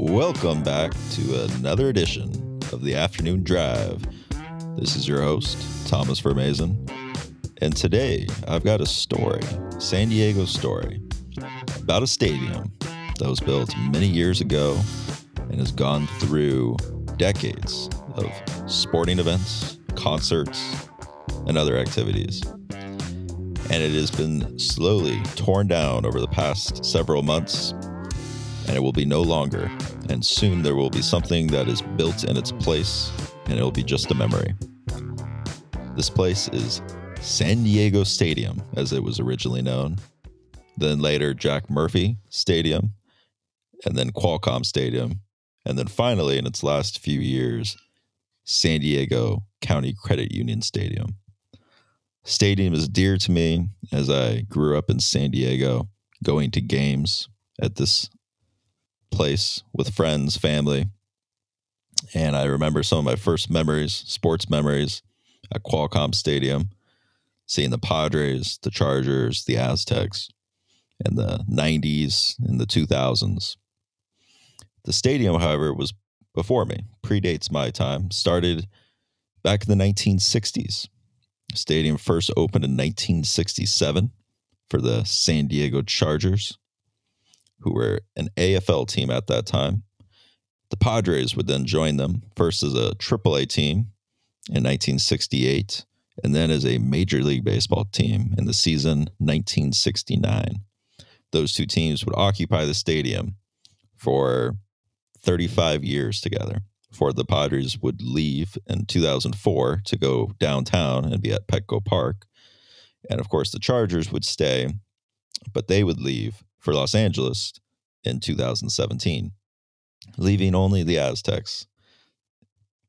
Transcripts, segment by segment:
Welcome back to another edition of the Afternoon Drive. This is your host, Thomas Vermazen. And today I've got a story, San Diego story, about a stadium that was built many years ago and has gone through decades of sporting events, concerts, and other activities. And it has been slowly torn down over the past several months, and it will be no longer. And soon there will be something that is built in its place, and it will be just a memory. This place is San Diego Stadium, as it was originally known. Then later, Jack Murphy Stadium, and then Qualcomm Stadium, and then finally, in its last few years, San Diego County Credit Union Stadium. Stadium is dear to me as I grew up in San Diego, going to games at this place with friends, family. And I remember some of my first memories, sports memories at Qualcomm Stadium, seeing the Padres, the Chargers, the Aztecs in the 90s and the 2000s. The stadium, however, was before me, predates my time, started back in the 1960s. The stadium first opened in 1967 for the San Diego Chargers, who were an AFL team at that time. The Padres would then join them, first as a AAA team in 1968, and then as a Major League Baseball team in the season 1969. Those two teams would occupy the stadium for 35 years together before the Padres would leave in 2004 to go downtown and be at Petco Park. And of course, the Chargers would stay, but they would leave for Los Angeles in 2017, leaving only the Aztecs.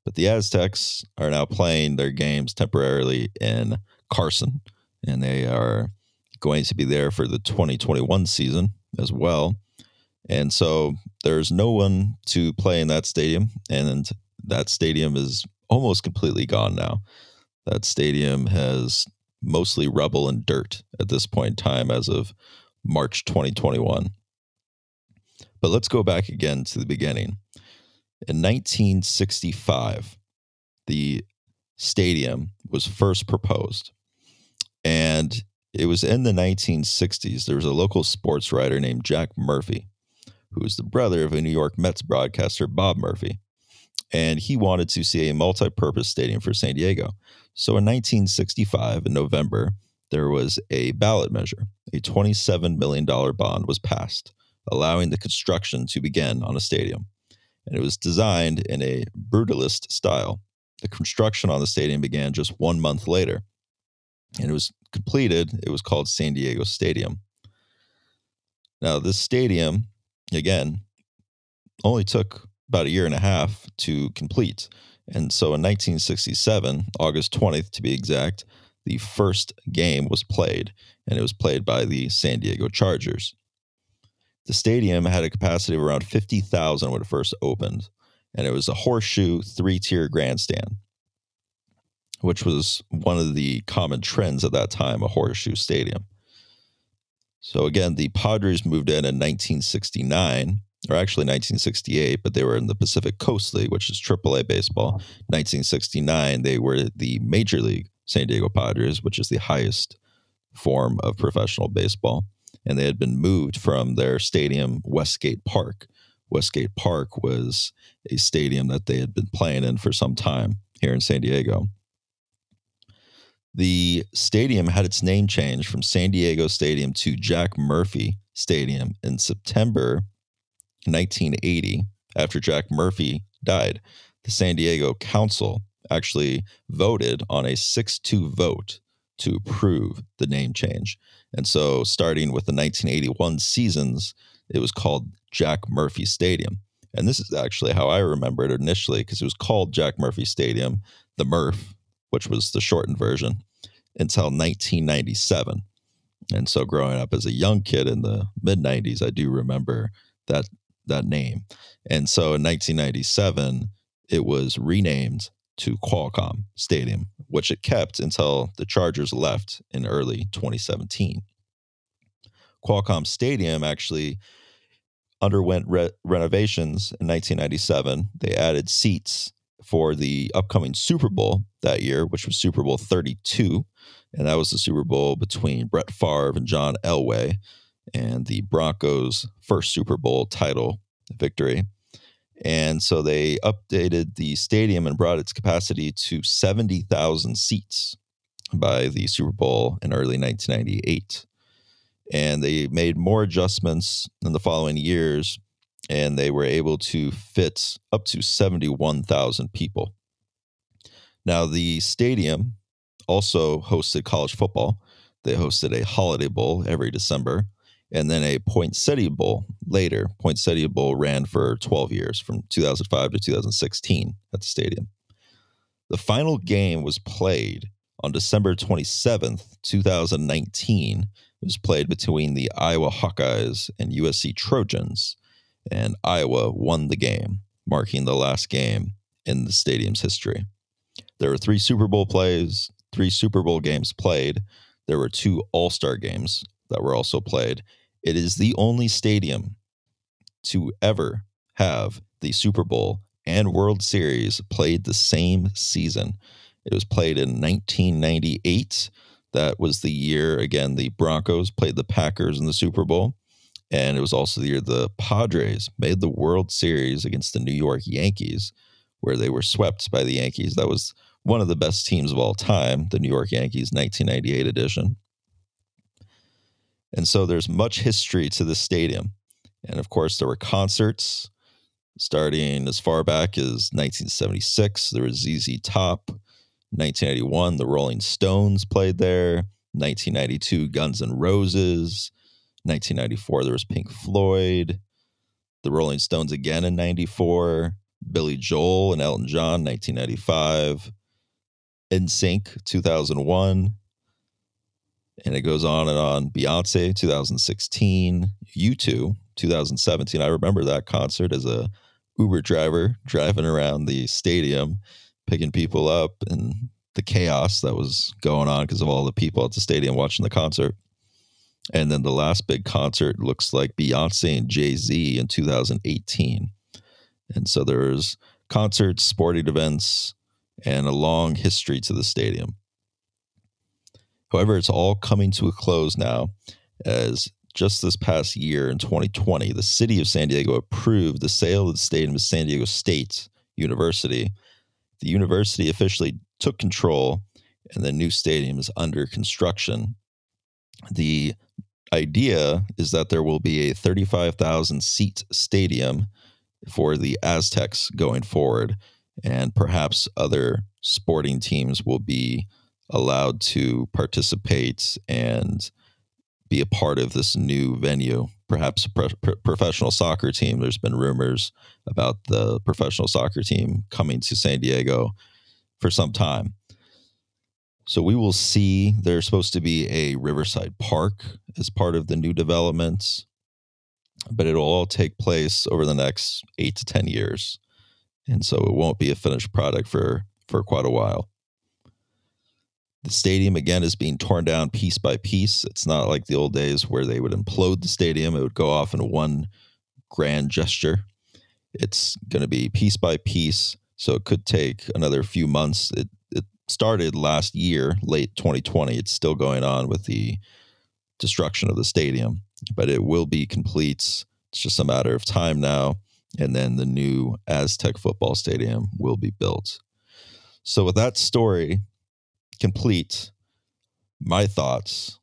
But the Aztecs are now playing their games temporarily in Carson, and they are going to be there for the 2021 season as well. And so there's no one to play in that stadium, and that stadium is almost completely gone now. That stadium has mostly rubble and dirt at this point in time as of March 2021. But let's go back again to the beginning. In 1965, the stadium was first proposed. And it was in the 1960s. There was a local sports writer named Jack Murphy who was the brother of a New York Mets broadcaster, Bob Murphy. And he wanted to see a multi purpose stadium for San Diego. So in 1965, in November, there was a ballot measure. A $27 million bond was passed, allowing the construction to begin on a stadium. And it was designed in a brutalist style. The construction on the stadium began just one month later. And it was completed. It was called San Diego Stadium. Now, this stadium again, only took about a year and a half to complete. And so in 1967, August 20th to be exact, the first game was played, and it was played by the San Diego Chargers. The stadium had a capacity of around 50,000 when it first opened, and it was a horseshoe three tier grandstand, which was one of the common trends at that time, a horseshoe stadium. So again, the Padres moved in in 1969, or actually 1968, but they were in the Pacific Coast League, which is AAA baseball. 1969, they were the Major League San Diego Padres, which is the highest form of professional baseball. And they had been moved from their stadium, Westgate Park. Westgate Park was a stadium that they had been playing in for some time here in San Diego. The stadium had its name changed from San Diego Stadium to Jack Murphy Stadium in September 1980 after Jack Murphy died. The San Diego Council actually voted on a 6 2 vote to approve the name change. And so, starting with the 1981 seasons, it was called Jack Murphy Stadium. And this is actually how I remember it initially because it was called Jack Murphy Stadium, the Murph, which was the shortened version, until 1997. And so growing up as a young kid in the mid 90s, I do remember that that name. And so in 1997, it was renamed to Qualcomm Stadium, which it kept until the Chargers left in early 2017. Qualcomm Stadium actually underwent re- renovations in 1997. They added seats for the upcoming Super Bowl that year, which was Super Bowl 32. And that was the Super Bowl between Brett Favre and John Elway and the Broncos' first Super Bowl title victory. And so they updated the stadium and brought its capacity to 70,000 seats by the Super Bowl in early 1998. And they made more adjustments in the following years, and they were able to fit up to 71,000 people. Now, the stadium also hosted college football. They hosted a Holiday Bowl every December and then a Poinsettia Bowl later. Poinsettia Bowl ran for 12 years from 2005 to 2016 at the stadium. The final game was played on December 27th, 2019. It was played between the Iowa Hawkeyes and USC Trojans, and Iowa won the game, marking the last game in the stadium's history. There were three Super Bowl plays, three Super Bowl games played. There were two All Star games that were also played, it is the only stadium to ever have the Super Bowl and World Series played the same season. It was played in 1998. That was the year, again, the Broncos played the Packers in the Super Bowl. And it was also the year the Padres made the World Series against the New York Yankees, where they were swept by the Yankees. That was one of the best teams of all time, the New York Yankees 1998 edition. And so there's much history to this stadium. And of course, there were concerts starting as far back as 1976. There was ZZ Top. 1981, the Rolling Stones played there. 1992, Guns N' Roses. 1994, there was Pink Floyd. The Rolling Stones again in 94. Billy Joel and Elton John, 1995. NSYNC, 2001 and it goes on and on. Beyonce, 2016, U2, 2017. I remember that concert as a Uber driver driving around the stadium, picking people up, and the chaos that was going on because of all the people at the stadium watching the concert. And then the last big concert looks like Beyonce and Jay Z in 2018. And so there's concerts, sporting events, and a long history to the stadium. However, it's all coming to a close now as just this past year in 2020, the city of San Diego approved the sale of the stadium to San Diego State University. The university officially took control, and the new stadium is under construction. The idea is that there will be a 35,000 seat stadium for the Aztecs going forward, and perhaps other sporting teams will be allowed to participate and be a part of this new venue. Perhaps a pro- professional soccer team. There's been rumors about the professional soccer team coming to San Diego for some time. So we will see. There's supposed to be a Riverside Park as part of the new developments, but it'll all take place over the next eight to 10 years. And so it won't be a finished product for, for quite a while. The stadium again is being torn down piece by piece. It's not like the old days where they would implode the stadium, it would go off in one grand gesture. It's going to be piece by piece, so it could take another few months. It it started last year, late 2020. It's still going on with the destruction of the stadium, but it will be complete. It's just a matter of time now, and then the new Aztec football stadium will be built. So with that story, complete my thoughts,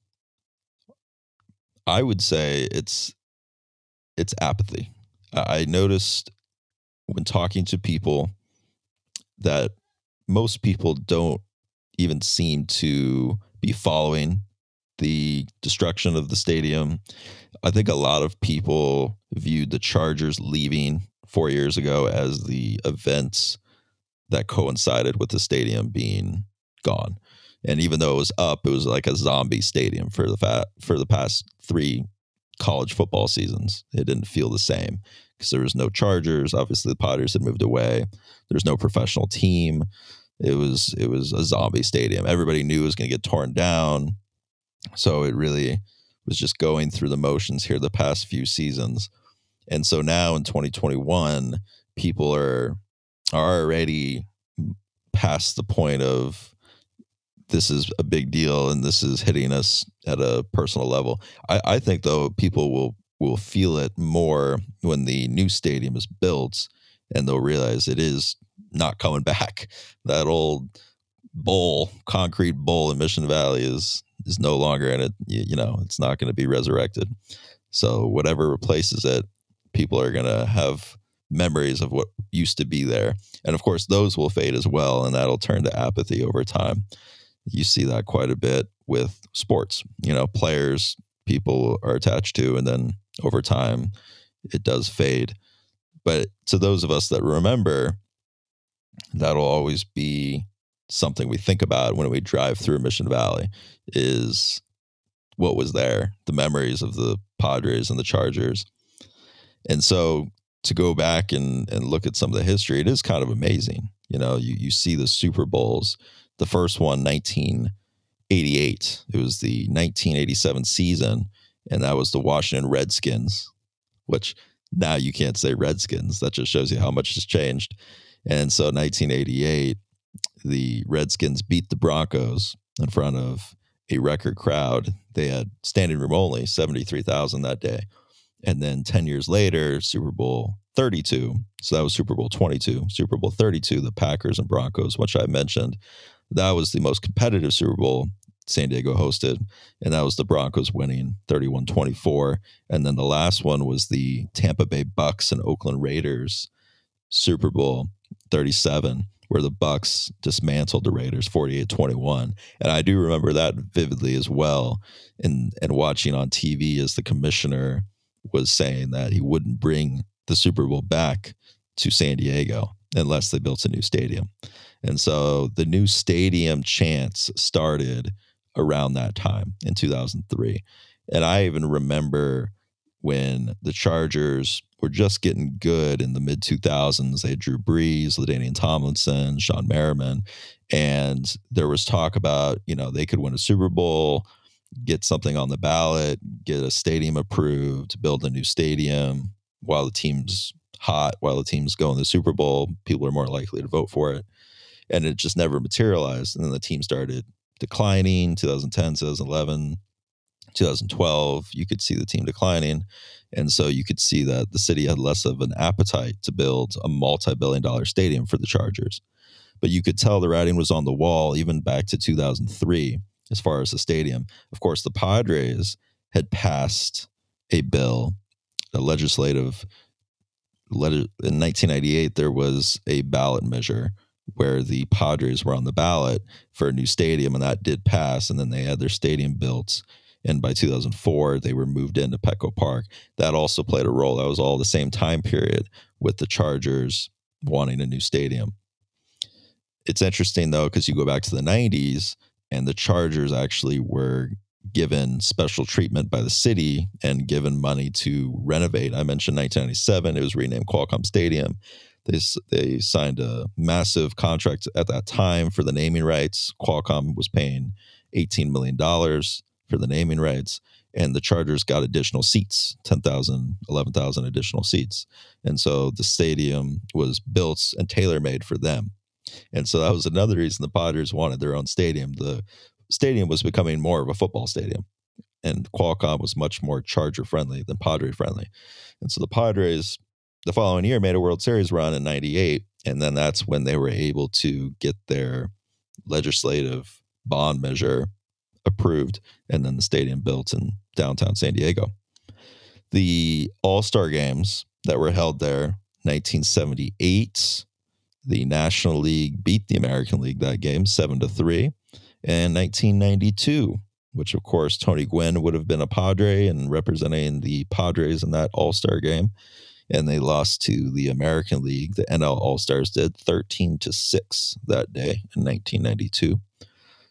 I would say it's it's apathy. I noticed when talking to people that most people don't even seem to be following the destruction of the stadium. I think a lot of people viewed the Chargers leaving four years ago as the events that coincided with the stadium being gone. And even though it was up, it was like a zombie stadium for the fat for the past three college football seasons. It didn't feel the same because there was no Chargers. Obviously, the Padres had moved away. There's no professional team. It was it was a zombie stadium. Everybody knew it was going to get torn down. So it really was just going through the motions here the past few seasons. And so now in 2021, people are are already past the point of this is a big deal and this is hitting us at a personal level. I, I think though people will will feel it more when the new stadium is built and they'll realize it is not coming back. That old bowl, concrete bowl in Mission Valley is is no longer in it. You, you know, it's not going to be resurrected. So whatever replaces it, people are going to have memories of what used to be there. And of course, those will fade as well, and that'll turn to apathy over time. You see that quite a bit with sports. You know, players people are attached to, and then over time, it does fade. But to those of us that remember, that'll always be something we think about when we drive through Mission Valley is what was there, the memories of the Padres and the Chargers. And so to go back and, and look at some of the history, it is kind of amazing. You know, you, you see the Super Bowls, the first one, 1988. It was the 1987 season, and that was the Washington Redskins, which now you can't say Redskins. That just shows you how much has changed. And so 1988, the Redskins beat the Broncos in front of a record crowd. They had standing room only, 73,000 that day. And then 10 years later, Super Bowl 32. So that was Super Bowl 22. Super Bowl 32, the Packers and Broncos, which I mentioned. That was the most competitive Super Bowl San Diego hosted. And that was the Broncos winning 31 24. And then the last one was the Tampa Bay Bucks and Oakland Raiders Super Bowl 37 where the Bucks dismantled the Raiders 48-21. And I do remember that vividly as well. And and watching on TV as the commissioner was saying that he wouldn't bring the Super Bowl back to San Diego unless they built a new stadium. And so the new stadium chance started around that time in 2003. And I even remember when the Chargers were just getting good in the mid 2000s. They had Drew Brees, LaDainian Tomlinson, Shawne Merriman, and there was talk about, you know, they could win a Super Bowl, get something on the ballot, get a stadium approved, build a new stadium while the team's hot, while the team's going to the Super Bowl, people are more likely to vote for it. And it just never materialized. And then the team started declining 2010, 2011, 2012, you could see the team declining. And so you could see that the city had less of an appetite to build a multi billion dollar stadium for the Chargers. But you could tell the writing was on the wall even back to 2003 as far as the stadium. Of course, the Padres had passed a bill, a legislative in 1998 there was a ballot measure where the Padres were on the ballot for a new stadium and that did pass and then they had their stadium built and by 2004 they were moved into Petco Park. That also played a role. That was all the same time period with the Chargers wanting a new stadium. It's interesting though because you go back to the 90s and the Chargers actually were given special treatment by the city and given money to renovate. I mentioned 1997, it was renamed Qualcomm Stadium. They, they signed a massive contract at that time for the naming rights. Qualcomm was paying $18 million for the naming rights. And the Chargers got additional seats 10,000, 11,000 additional seats. And so the stadium was built and tailor made for them. And so that was another reason the Padres wanted their own stadium. The stadium was becoming more of a football stadium, and Qualcomm was much more Charger friendly than Padre friendly. And so the Padres, the following year, made a World Series run in '98, and then that's when they were able to get their legislative bond measure approved, and then the stadium built in downtown San Diego. The All Star games that were held there, 1978, the National League beat the American League that game seven to three, and 1992, which of course Tony Gwynn would have been a Padre and representing the Padres in that All Star game, and they lost to the American League. The NL All Stars did 13 to six that day in 1992.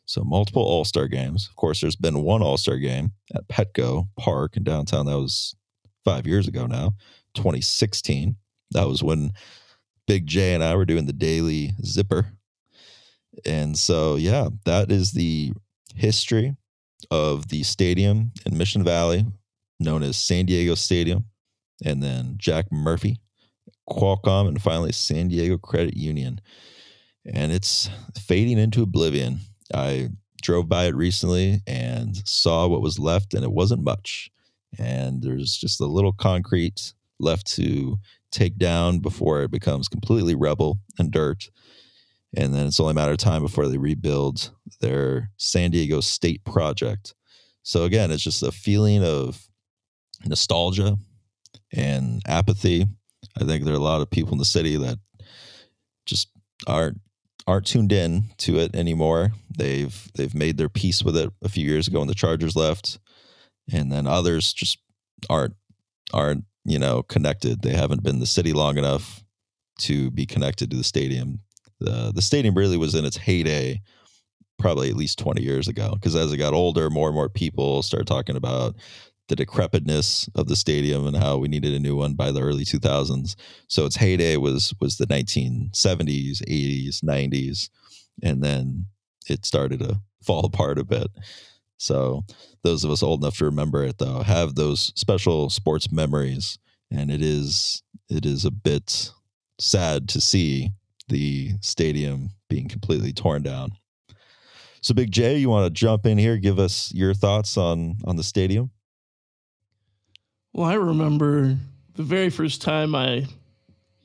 So multiple All Star games. Of course, there's been one All Star game at Petco Park in downtown. That was five years ago now, 2016. That was when Big J and I were doing the daily zipper. And so, yeah, that is the history of the stadium in Mission Valley, known as San Diego Stadium. And then Jack Murphy, Qualcomm, and finally San Diego Credit Union. And it's fading into oblivion. I drove by it recently and saw what was left, and it wasn't much. And there's just a little concrete left to take down before it becomes completely rubble and dirt. And then it's only a matter of time before they rebuild their San Diego State project. So again, it's just a feeling of nostalgia and apathy. I think there are a lot of people in the city that just aren't aren't tuned in to it anymore. They've they've made their peace with it a few years ago when the Chargers left, and then others just aren't aren't you know connected. They haven't been the city long enough to be connected to the stadium. The the stadium really was in its heyday probably at least 20 years ago because as it got older more and more people started talking about the decrepitness of the stadium and how we needed a new one by the early 2000s. So its heyday was was the 1970s, 80s, 90s, and then it started to fall apart a bit. So those of us old enough to remember it though have those special sports memories and it is it is a bit sad to see the stadium being completely torn down. So Big J, you want to jump in here give us your thoughts on on the stadium? Well, I remember the very first time I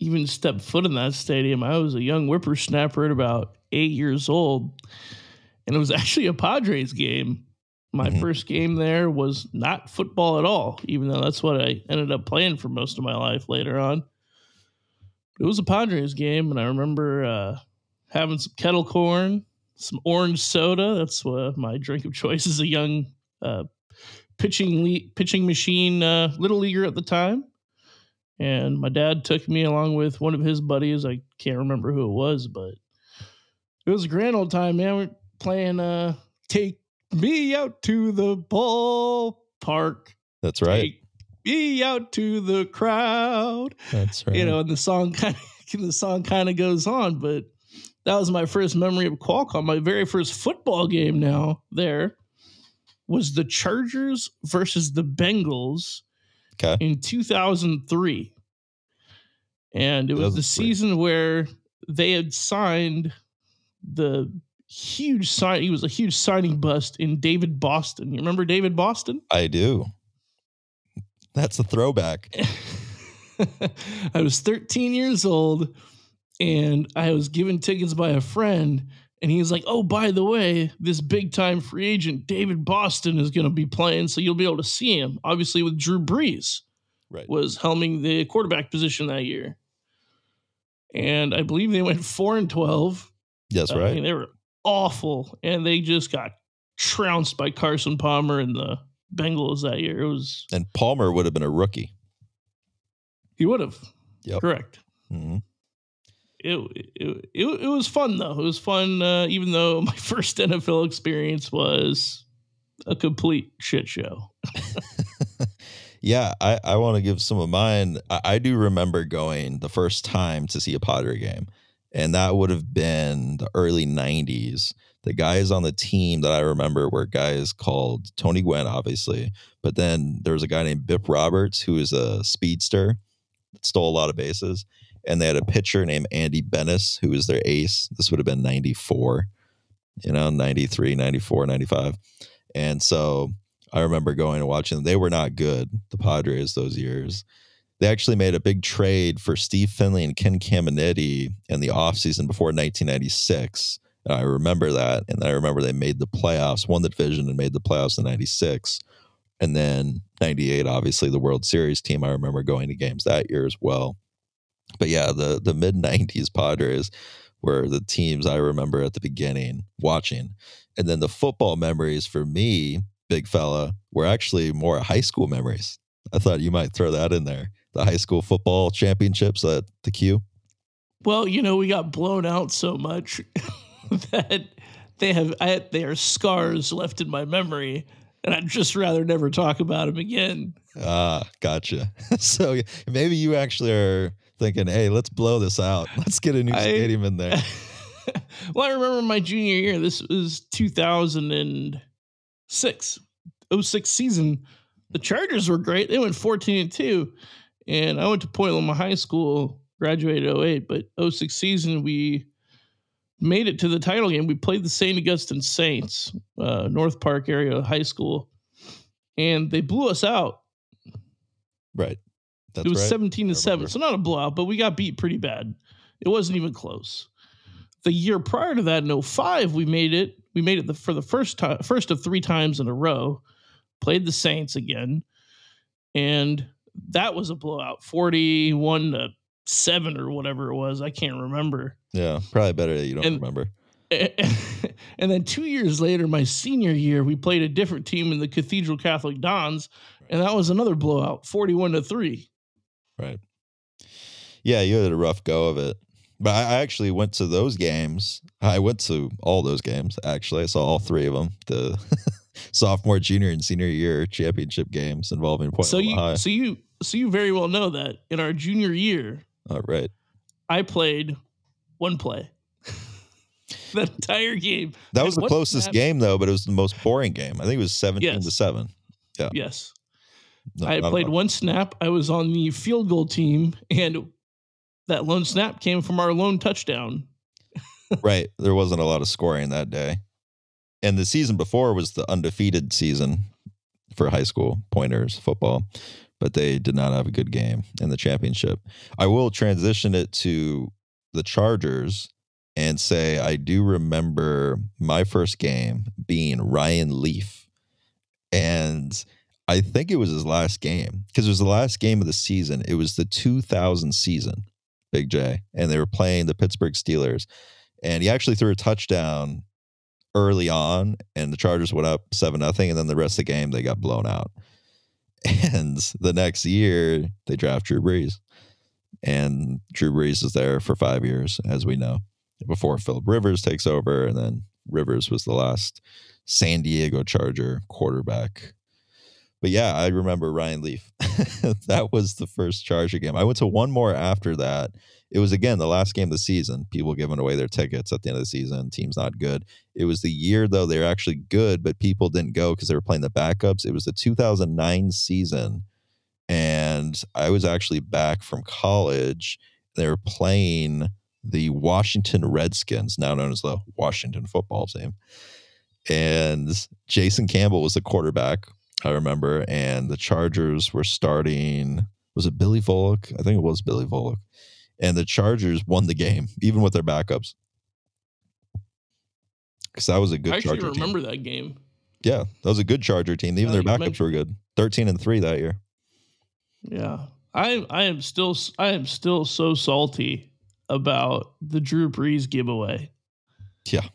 even stepped foot in that stadium. I was a young whippersnapper at about eight years old, and it was actually a Padres game. My mm-hmm. first game there was not football at all, even though that's what I ended up playing for most of my life later on. It was a Padres game, and I remember uh, having some kettle corn, some orange soda. That's uh, my drink of choice as a young uh, pitching le- pitching machine uh, little leaguer at the time, and my dad took me along with one of his buddies. I can't remember who it was, but it was a grand old time, man. We're playing uh, "Take Me Out to the Ballpark." That's right. Take me out to the crowd. That's right. You know, and the song kind of the song kind of goes on, but that was my first memory of Qualcomm. My very first football game now there was the Chargers versus the Bengals okay. in 2003. And it was the season where they had signed the huge sign. He was a huge signing bust in David Boston. You remember David Boston? I do. That's a throwback. I was 13 years old and I was given tickets by a friend and he's like, "Oh, by the way, this big time free agent David Boston is going to be playing, so you'll be able to see him." Obviously, with Drew Brees, right, was helming the quarterback position that year, and I believe they went four and twelve. That's right. I mean, they were awful, and they just got trounced by Carson Palmer and the Bengals that year. It was, and Palmer would have been a rookie. He would have. Yep. Correct. Mm-hmm it, it, it, was fun though. It was fun, uh, even though my first NFL experience was a complete shit show. yeah, I, I want to give some of mine. I, I, do remember going the first time to see a Padre game, and that would have been the early 90s. The guys on the team that I remember were guys called Tony Gwynn, obviously, but then there was a guy named Bip Roberts who was a speedster that stole a lot of bases and they had a pitcher named Andy Benes, who was their ace. This would have been 94, you know, 93, 94, 95. And so I remember going and watching them. They were not good, the Padres, those years. They actually made a big trade for Steve Finley and Ken Caminiti in the offseason before 1996. And I remember that. And I remember they made the playoffs, won the division, and made the playoffs in 96. And then 98, obviously, the World Series team. I remember going to games that year as well but yeah, the the mid '90s Padres were the teams I remember at the beginning watching, and then the football memories for me, big fella, were actually more high school memories. I thought you might throw that in there. The high school football championships at the Q. Well, you know, we got blown out so much that they have I, they are scars left in my memory, and I'd just rather never talk about them again. Ah, gotcha. so maybe you actually are thinking, hey, let's blow this out. Let's get a new I, stadium in there. well, I remember my junior year. This was 2006, 06 season. The Chargers were great. They went 14 and 2. And I went to Point Loma High School, graduated 08, but 06 season, we made it to the title game. We played the St. Augustine Saints, uh, North Park area high school, and they blew us out. Right. That's it was right. 17 to 7. So not a blowout, but we got beat pretty bad. It wasn't even close. The year prior to that, in 05, we made it. We made it the, for the first time, first of three times in a row. Played the Saints again, and that was a blowout, 41 to seven or whatever it was. I can't remember. Yeah, probably better that you don't And- remember. and then two years later, my senior year, we played a different team in the Cathedral Catholic Dons, and that was another blowout, 41 to three. Right. Yeah, you had a rough go of it. But I I actually went to those games. I went to all those games, actually. I saw all three of them. The sophomore, junior, and senior year championship games involving Point so you, High. so you, so you very well know that in our junior year, All right. I played one play. that entire game. That And was the closest snap- game, though, but it was the most boring game. I think it was 17 to seven. Yeah. Yes. No, I played one snap. I was on the field goal team, and that lone snap came from our lone touchdown. Right. There wasn't a lot of scoring that day. And the season before was the undefeated season for high school pointers football, but they did not have a good game in the championship. I will transition it to the Chargers and say I do remember my first game being Ryan Leaf. And I think it was his last game because it was the last game of the season. It was the 2000 season, Big J, and they were playing the Pittsburgh Steelers and he actually threw a touchdown early on and the chargers went up 7 nothing and then the rest of the game they got blown out and the next year they draft drew brees and drew brees is there for five years as we know before philip rivers takes over and then rivers was the last san diego charger quarterback but yeah i remember ryan leaf that was the first charger game i went to one more after that it was again the last game of the season. People giving away their tickets at the end of the season. Team's not good. It was the year though they were actually good, but people didn't go because they were playing the backups. It was the 2009 season, and I was actually back from college. They were playing the Washington Redskins, now known as the Washington Football Team, and Jason Campbell was the quarterback. I remember, and the Chargers were starting. Was it Billy Volek? I think it was Billy Volek and the Chargers won the game, even with their backups. Because that was a good I actually Charger team. remember that game. Yeah, that was a good Charger team. Even their backups mention- were good. Thirteen and three that year. Yeah, I I am still I am still so salty about the Drew Brees giveaway. Yeah.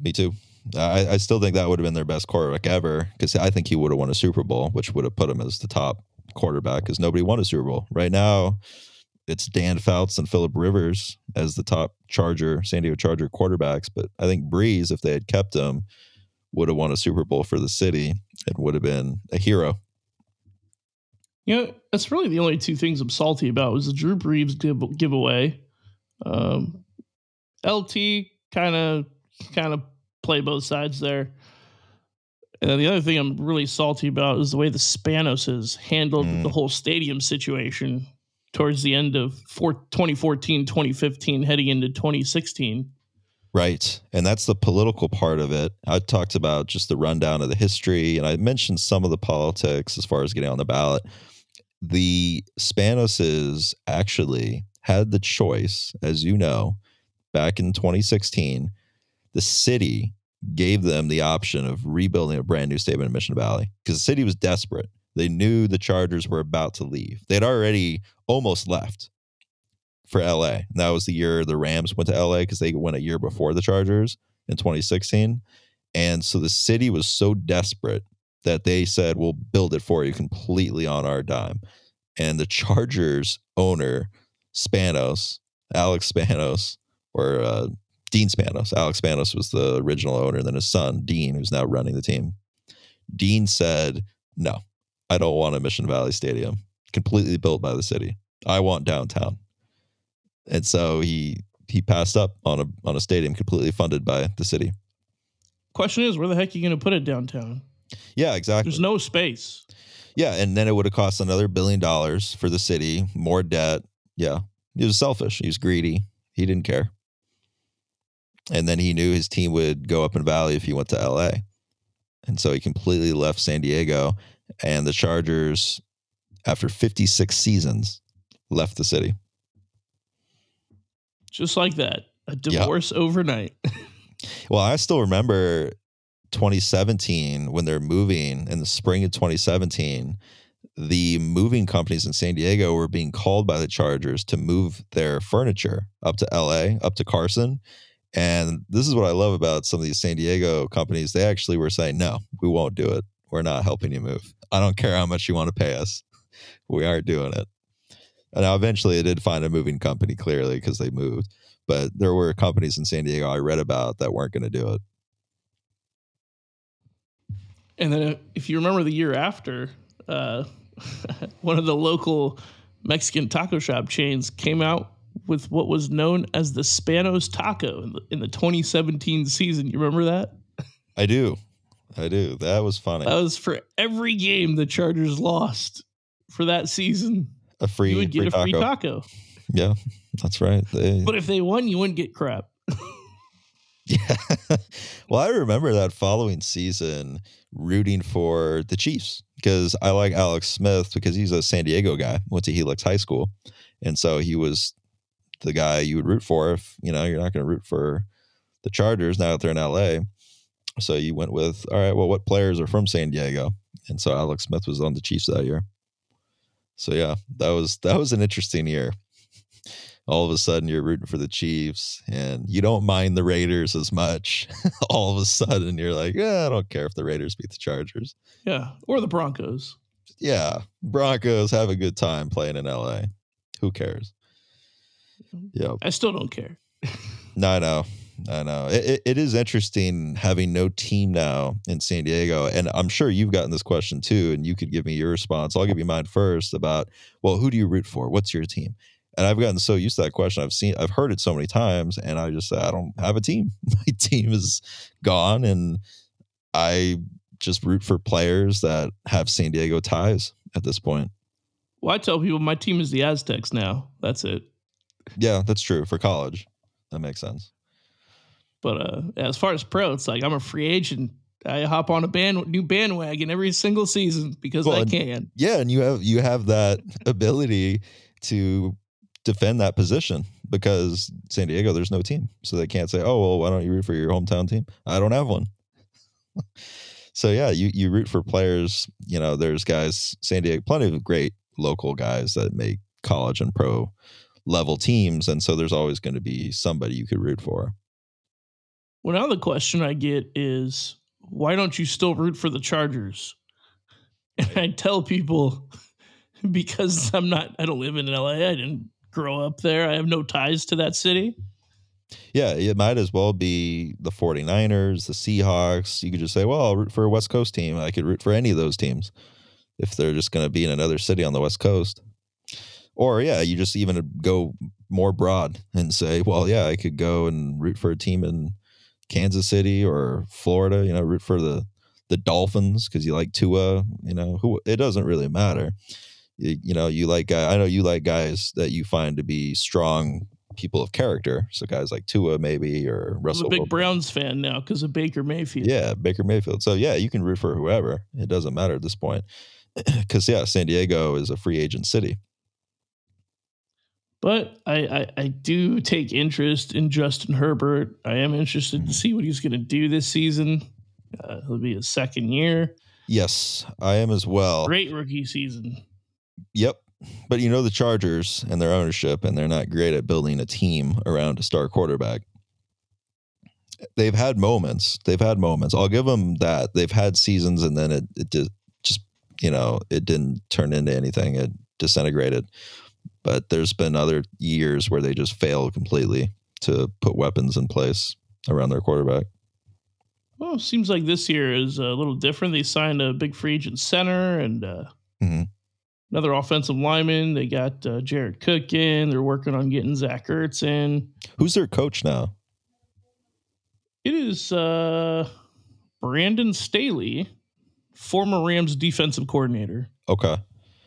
Me too. I, I still think that would have been their best quarterback ever because I think he would have won a Super Bowl, which would have put him as the top quarterback because nobody won a Super Bowl. Right now, it's Dan Fouts and Philip Rivers as the top Charger, San Diego Charger quarterbacks. But I think Brees, if they had kept him, would have won a Super Bowl for the city. It would have been a hero. Know, that's really the only two things I'm salty about was the Drew Brees give, giveaway. Um, LT kind of kind of play both sides there. And then the other thing I'm really salty about is the way the Spanoses handled Mm. the whole stadium situation towards the end of four, 2014, 2015, heading into 2016. Right. And that's the political part of it. I talked about just the rundown of the history and I mentioned some of the politics as far as getting on the ballot. The Spanoses actually had the choice, as you know, back in 2016. The city gave them the option of rebuilding a brand new stadium in Mission Valley because the city was desperate. They knew the Chargers were about to leave. They'd already almost left for LA. And that was the year the Rams went to LA because they went a year before the Chargers in 2016. And so the city was so desperate that they said, We'll build it for you completely on our dime. And the Chargers owner, Spanos, Alex Spanos, or uh, Dean Spanos, Alex Spanos was the original owner, and then his son, Dean, who's now running the team. Dean said, No, I don't want a Mission Valley Stadium completely built by the city. I want downtown and so he he passed up on a on a stadium completely funded by the city. Question is, where the heck are you going to put it downtown? Yeah, exactly. There's no space. Yeah, and then it would have cost another billion dollars for the city, more debt. Yeah, he was selfish. He was greedy. He didn't care. And then he knew his team would go up in Valley if he went to LA. And so he completely left San Diego. And the Chargers, after 56 seasons, left the city. Just like that. A divorce yeah. overnight. well, I still remember 2017 when they're moving in the spring of 2017 the moving companies in San Diego were being called by the Chargers to move their furniture up to LA, up to Carson. And this is what I love about some of these San Diego companies. They actually were saying, no, we won't do it. We're not helping you move. I don't care how much you want to pay us. We aren't doing it. And now eventually it did find a moving company clearly because they moved. But there were companies in San Diego I read about that weren't going to do it. And then uh, if you remember the year after, uh, one of the local Mexican taco shop chains came out with what was known as the Spanos Taco in the, in the 2017 season. You remember that? I do. I do. That was funny. That was for every game the Chargers lost for that season. A free, you would get free a taco. taco. Yeah, that's right. They, but if they won, you wouldn't get crap. yeah. well, I remember that following season rooting for the Chiefs because I like Alex Smith because he's a San Diego guy, went to Helix High School. And so he was the guy you would root for if, you know, you're not going to root for the Chargers now that they're in LA. So you went with, all right, well, what players are from San Diego? And so Alex Smith was on the Chiefs that year. So yeah, that was that was an interesting year all of a sudden you're rooting for the Chiefs and you don't mind the Raiders as much. all of a sudden you're like, yeah, I don't care if the Raiders beat the Chargers. Yeah, or the Broncos. Yeah, Broncos have a good time playing in LA. Who cares? Yeah, I still don't care. no, I know. I know. It, it, it is interesting having no team now in San Diego. And I'm sure you've gotten this question too, and you could give me your response. I'll give you mine first about, well, who do you root for? What's your team? And I've gotten so used to that question. I've seen, I've heard it so many times, and I just say, I don't have a team. My team is gone, and I just root for players that have San Diego ties at this point. Well, I tell people my team is the Aztecs now. That's it. Yeah, that's true for college. That makes sense. But uh, as far as pro, it's like I'm a free agent. I hop on a band new bandwagon every single season because well, I can. Yeah, and you have you have that ability to defend that position because San Diego, there's no team. So they can't say, oh, well, why don't you root for your hometown team? I don't have one. so yeah, you, you root for players. You know, there's guys, San Diego, plenty of great local guys that make college and pro level teams. And so there's always going to be somebody you could root for. Well, now the question I get is why don't you still root for the Chargers? And I tell people because I'm not, I don't live in LA. I didn't grow up there. I have no ties to that city. Yeah, it might as well be the 49ers, the Seahawks. You could just say, well, I'll root for a West Coast team. I could root for any of those teams if they're just going to be in another city on the West Coast. Or, yeah, you just even go more broad and say, well, yeah, I could go and root for a team in Kansas City or Florida, you know, root for the the Dolphins because you like Tua, you know, who it doesn't really matter you, you know, you like I know you like guys that you find to be strong people of character. So guys like Tua maybe or Russell. I'm a big Wilson. Browns fan now because of Baker Mayfield. Yeah, Baker Mayfield. So yeah, you can root for whoever. It doesn't matter at this point. Because yeah, San Diego is a free agent city. But I, I, I do take interest in Justin Herbert. I am interested mm-hmm. to see what he's going to do this season. Uh, he'll be his second year. Yes, I am as well. Great rookie season. Yep. But you know the Chargers and their ownership, and they're not great at building a team around a star quarterback. They've had moments. They've had moments. I'll give them that. They've had seasons, and then it, it just you know, it didn't turn into anything. It disintegrated. But there's been other years where they just fail completely to put weapons in place around their quarterback. Well, seems like this year is a little different. They signed a big free agent center and uh, mm-hmm another offensive lineman. They got uh, Jared Cook in. They're working on getting Zach Ertz in. Who's their coach now? It is uh, Brandon Staley former Rams defensive coordinator Okay.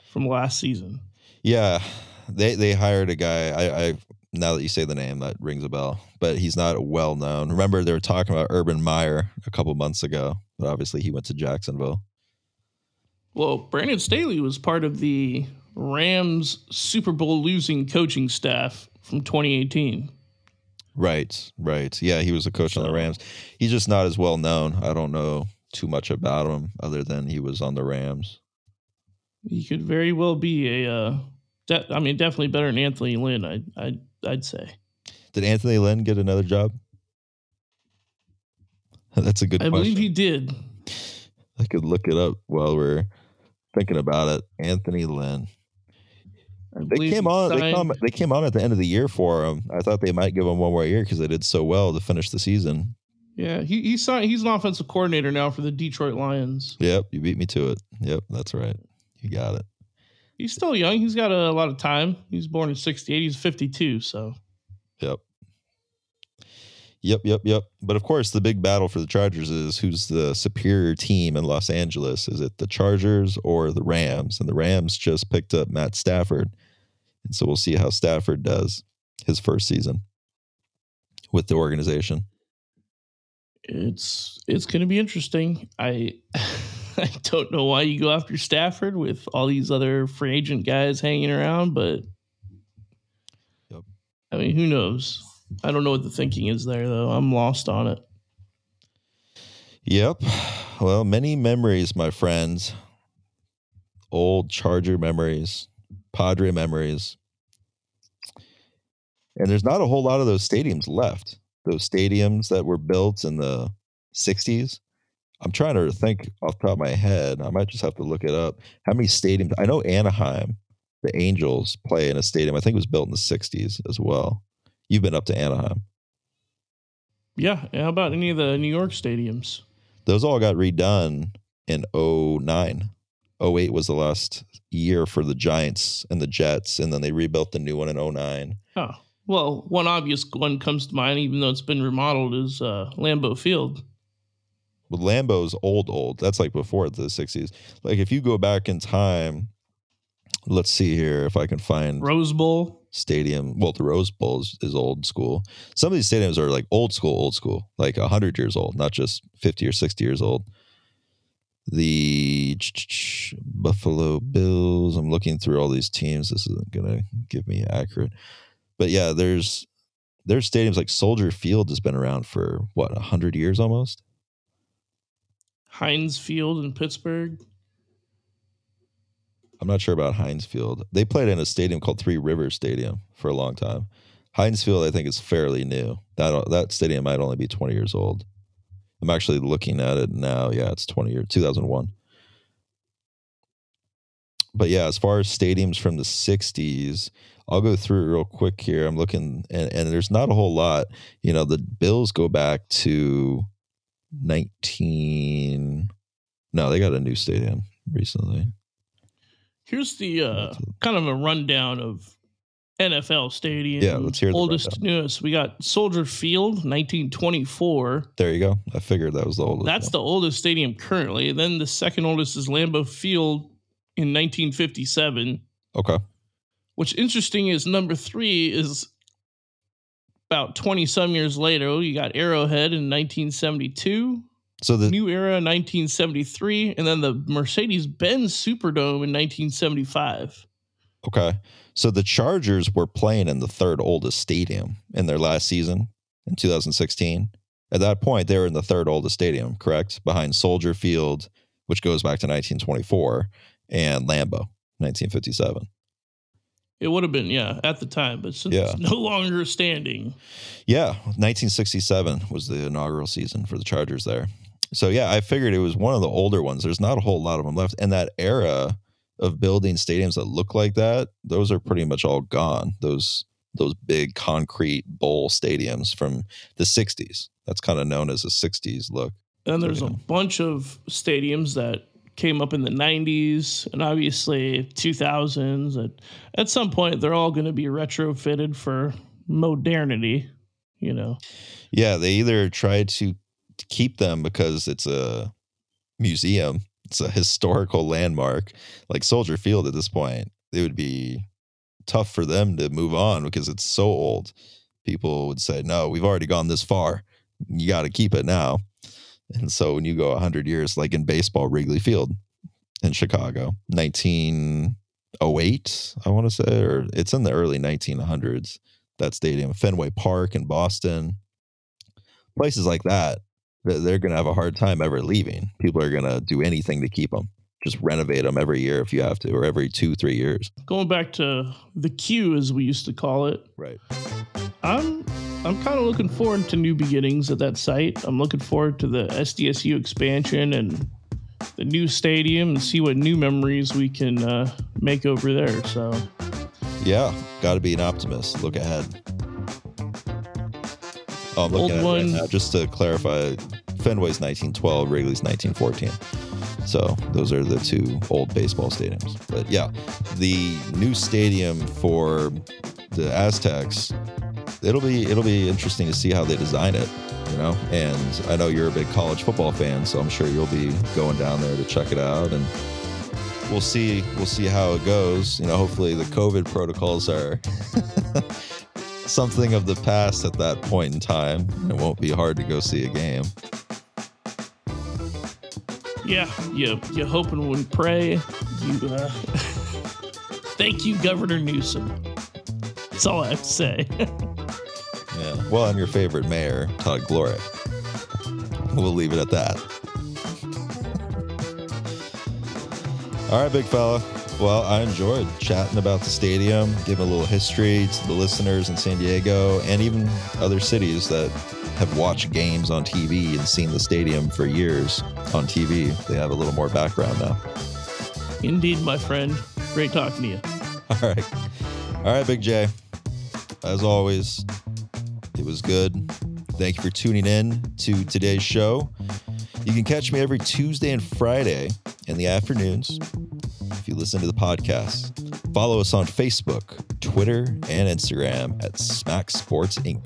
from last season. Yeah, they they hired a guy. I, I now that you say the name, that rings a bell. But he's not well known. Remember, they were talking about Urban Meyer a couple months ago, but obviously he went to Jacksonville. Well, Brandon Staley was part of the Rams Super Bowl losing coaching staff from 2018. Right, right. Yeah, he was a coach on the Rams. He's just not as well known. I don't know too much about him other than he was on the Rams. He could very well be a, uh, de- I mean, definitely better than Anthony Lynn. I, I, I'd say. Did Anthony Lynn get another job? That's a good I question. believe he did. I could look it up while we're thinking about it. Anthony Lynn. I They came on. They come. They came on at the end of the year for him. I thought they might give him one more year because they did so well to finish the season. Yeah, he he signed. He's an offensive coordinator now for the Detroit Lions. Yep, you beat me to it. Yep, that's right. You got it. He's still young. He's got a, lot of time. He's born in '68. He's 52. So Yep. Yep, yep, yep. But of course, the big battle for the Chargers is who's the superior team in Los Angeles? Is it the Chargers or the Rams? And the Rams just picked up Matt Stafford. And so we'll see how Stafford does his first season with the organization. it's it's going to be interesting. I I don't know why you go after Stafford with all these other free agent guys hanging around, but Yep. I mean, who knows? I don't know what the thinking is there, though. I'm lost on it. Yep. Well, many memories, my friends. Old Charger memories, Padre memories. And there's not a whole lot of those stadiums left. Those stadiums that were built in the 60s. I'm trying to think off the top of my head. I might just have to look it up. How many stadiums? I know Anaheim, the Angels play in a stadium. I think it was built in the 60s as well. You've been up to Anaheim. Yeah. How about any of the New York stadiums? those all got redone in 09. 08 was the last year for the Giants and the Jets, and then they rebuilt the new one in 09. Oh, well, one obvious one comes to mind, even though it's been remodeled, is uh, Lambeau Field. But Lambeau's old, old. That's like before the 60s. Like if you go back in time, let's see here if I can find Rose Bowl. stadium. Well, the Rose Bowl is, is old school. Some of these stadiums are like old school, old school, like 100 years old, not just 50 or 60 years old. The Buffalo Bills. I'm looking through all these teams. This isn't going to give me accurate. But yeah, there's there's stadiums like Soldier Field has been around for what, 100 years almost? Heinz Field in Pittsburgh. I'm not sure about Heinz Field. They played in a stadium called Three Rivers Stadium for a long time. Heinz Field, I think, is fairly new. That that stadium might only be 20 years old. I'm actually looking at it now. Yeah, it's 20 years, 2001. But yeah, as far as stadiums from the 60s, I'll go through it real quick here. I'm looking, and, and there's not a whole lot. You know, the Bills go back to 19. No, they got a new stadium recently. Here's the uh, kind of a rundown of NFL stadiums. Yeah, let's hear the oldest newest. We got Soldier Field, 1924. There you go. I figured that was the oldest. That's one. the oldest stadium currently. Then the second oldest is Lambeau Field in 1957. okay. What's interesting is number three is about 20 some years later. You got Arrowhead in 1972, So the New Era 1973, and then the Mercedes Benz Superdome in 1975. okay. So the Chargers were playing in the third oldest stadium in their last season in 2016. At that point, they were in the third oldest stadium, correct? Behind Soldier Field, which goes back to 1924, and Lambeau, 1957. It would have been, yeah, at the time, but since Yeah. it's no longer standing. Yeah, 1967 was the inaugural season for the Chargers there. So yeah, I figured it was one of the older ones. There's not a whole lot of them left, and that era of building stadiums that look like that, those are pretty much all gone. Those those big concrete bowl stadiums from the 60s. That's kind of known as a 60s look. And there's a bunch of stadiums that came up in the 90s and obviously 2000s. At, at some point, they're all going to be retrofitted for modernity, you know. Yeah, they either try to keep them because it's a museum it's a historical landmark like Soldier Field at this point. It would be tough for them to move on because it's so old. People would say, "No, we've already gone this far. You got to keep it now." And so when you go 100 years like in baseball Wrigley Field in Chicago, 1908, I want to say or it's in the early 1900s. That stadium, Fenway Park in Boston, places like that, they're going to have a hard time ever leaving. People are going to do anything to keep them. Just renovate them every year if you have to, or every two, three years. Going back to the Q, as we used to call it. Right. I'm I'm kind of looking forward to new beginnings at that site. I'm looking forward to the SDSU expansion and the new stadium and see what new memories we can uh, make over there. So, yeah, got to be an optimist. Look ahead. Oh, I'm looking Old at one. Right now. Just to clarify, Fenway's 1912, Wrigley's 1914. So those are the two old baseball stadiums. But yeah, the new stadium for the Aztecs, it'll be it'll be interesting to see how they design it. You know, and I know you're a big college football fan, so I'm sure you'll be going down there to check it out and we'll see we'll see how it goes. You know, hopefully the COVID protocols are something of the past at that point in time. It won't be hard to go see a game. Yeah, you you hope and pray. You uh, thank you, Governor Newsom. That's all I have to say. Well, I'm your favorite mayor, Todd Gloria. We'll leave it at that. All right, big fella. Well, I enjoyed chatting about the stadium, giving a little history to the listeners in San Diego and even other cities that have watched games on TV and seen the stadium for years on TV. They have a little more background now. Indeed, my friend. Great talking to you. All right. All right, Big J. As always, was good. Thank you for tuning in to today's show. You can catch me every Tuesday and Friday in the afternoons if you listen to the podcast. Follow us on Facebook, Twitter, and Instagram at Smack Sports Inc.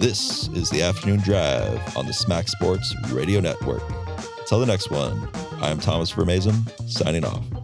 This is the afternoon drive on the Smack Sports Radio Network. Until the next one, I am Thomas Vermazen, signing off.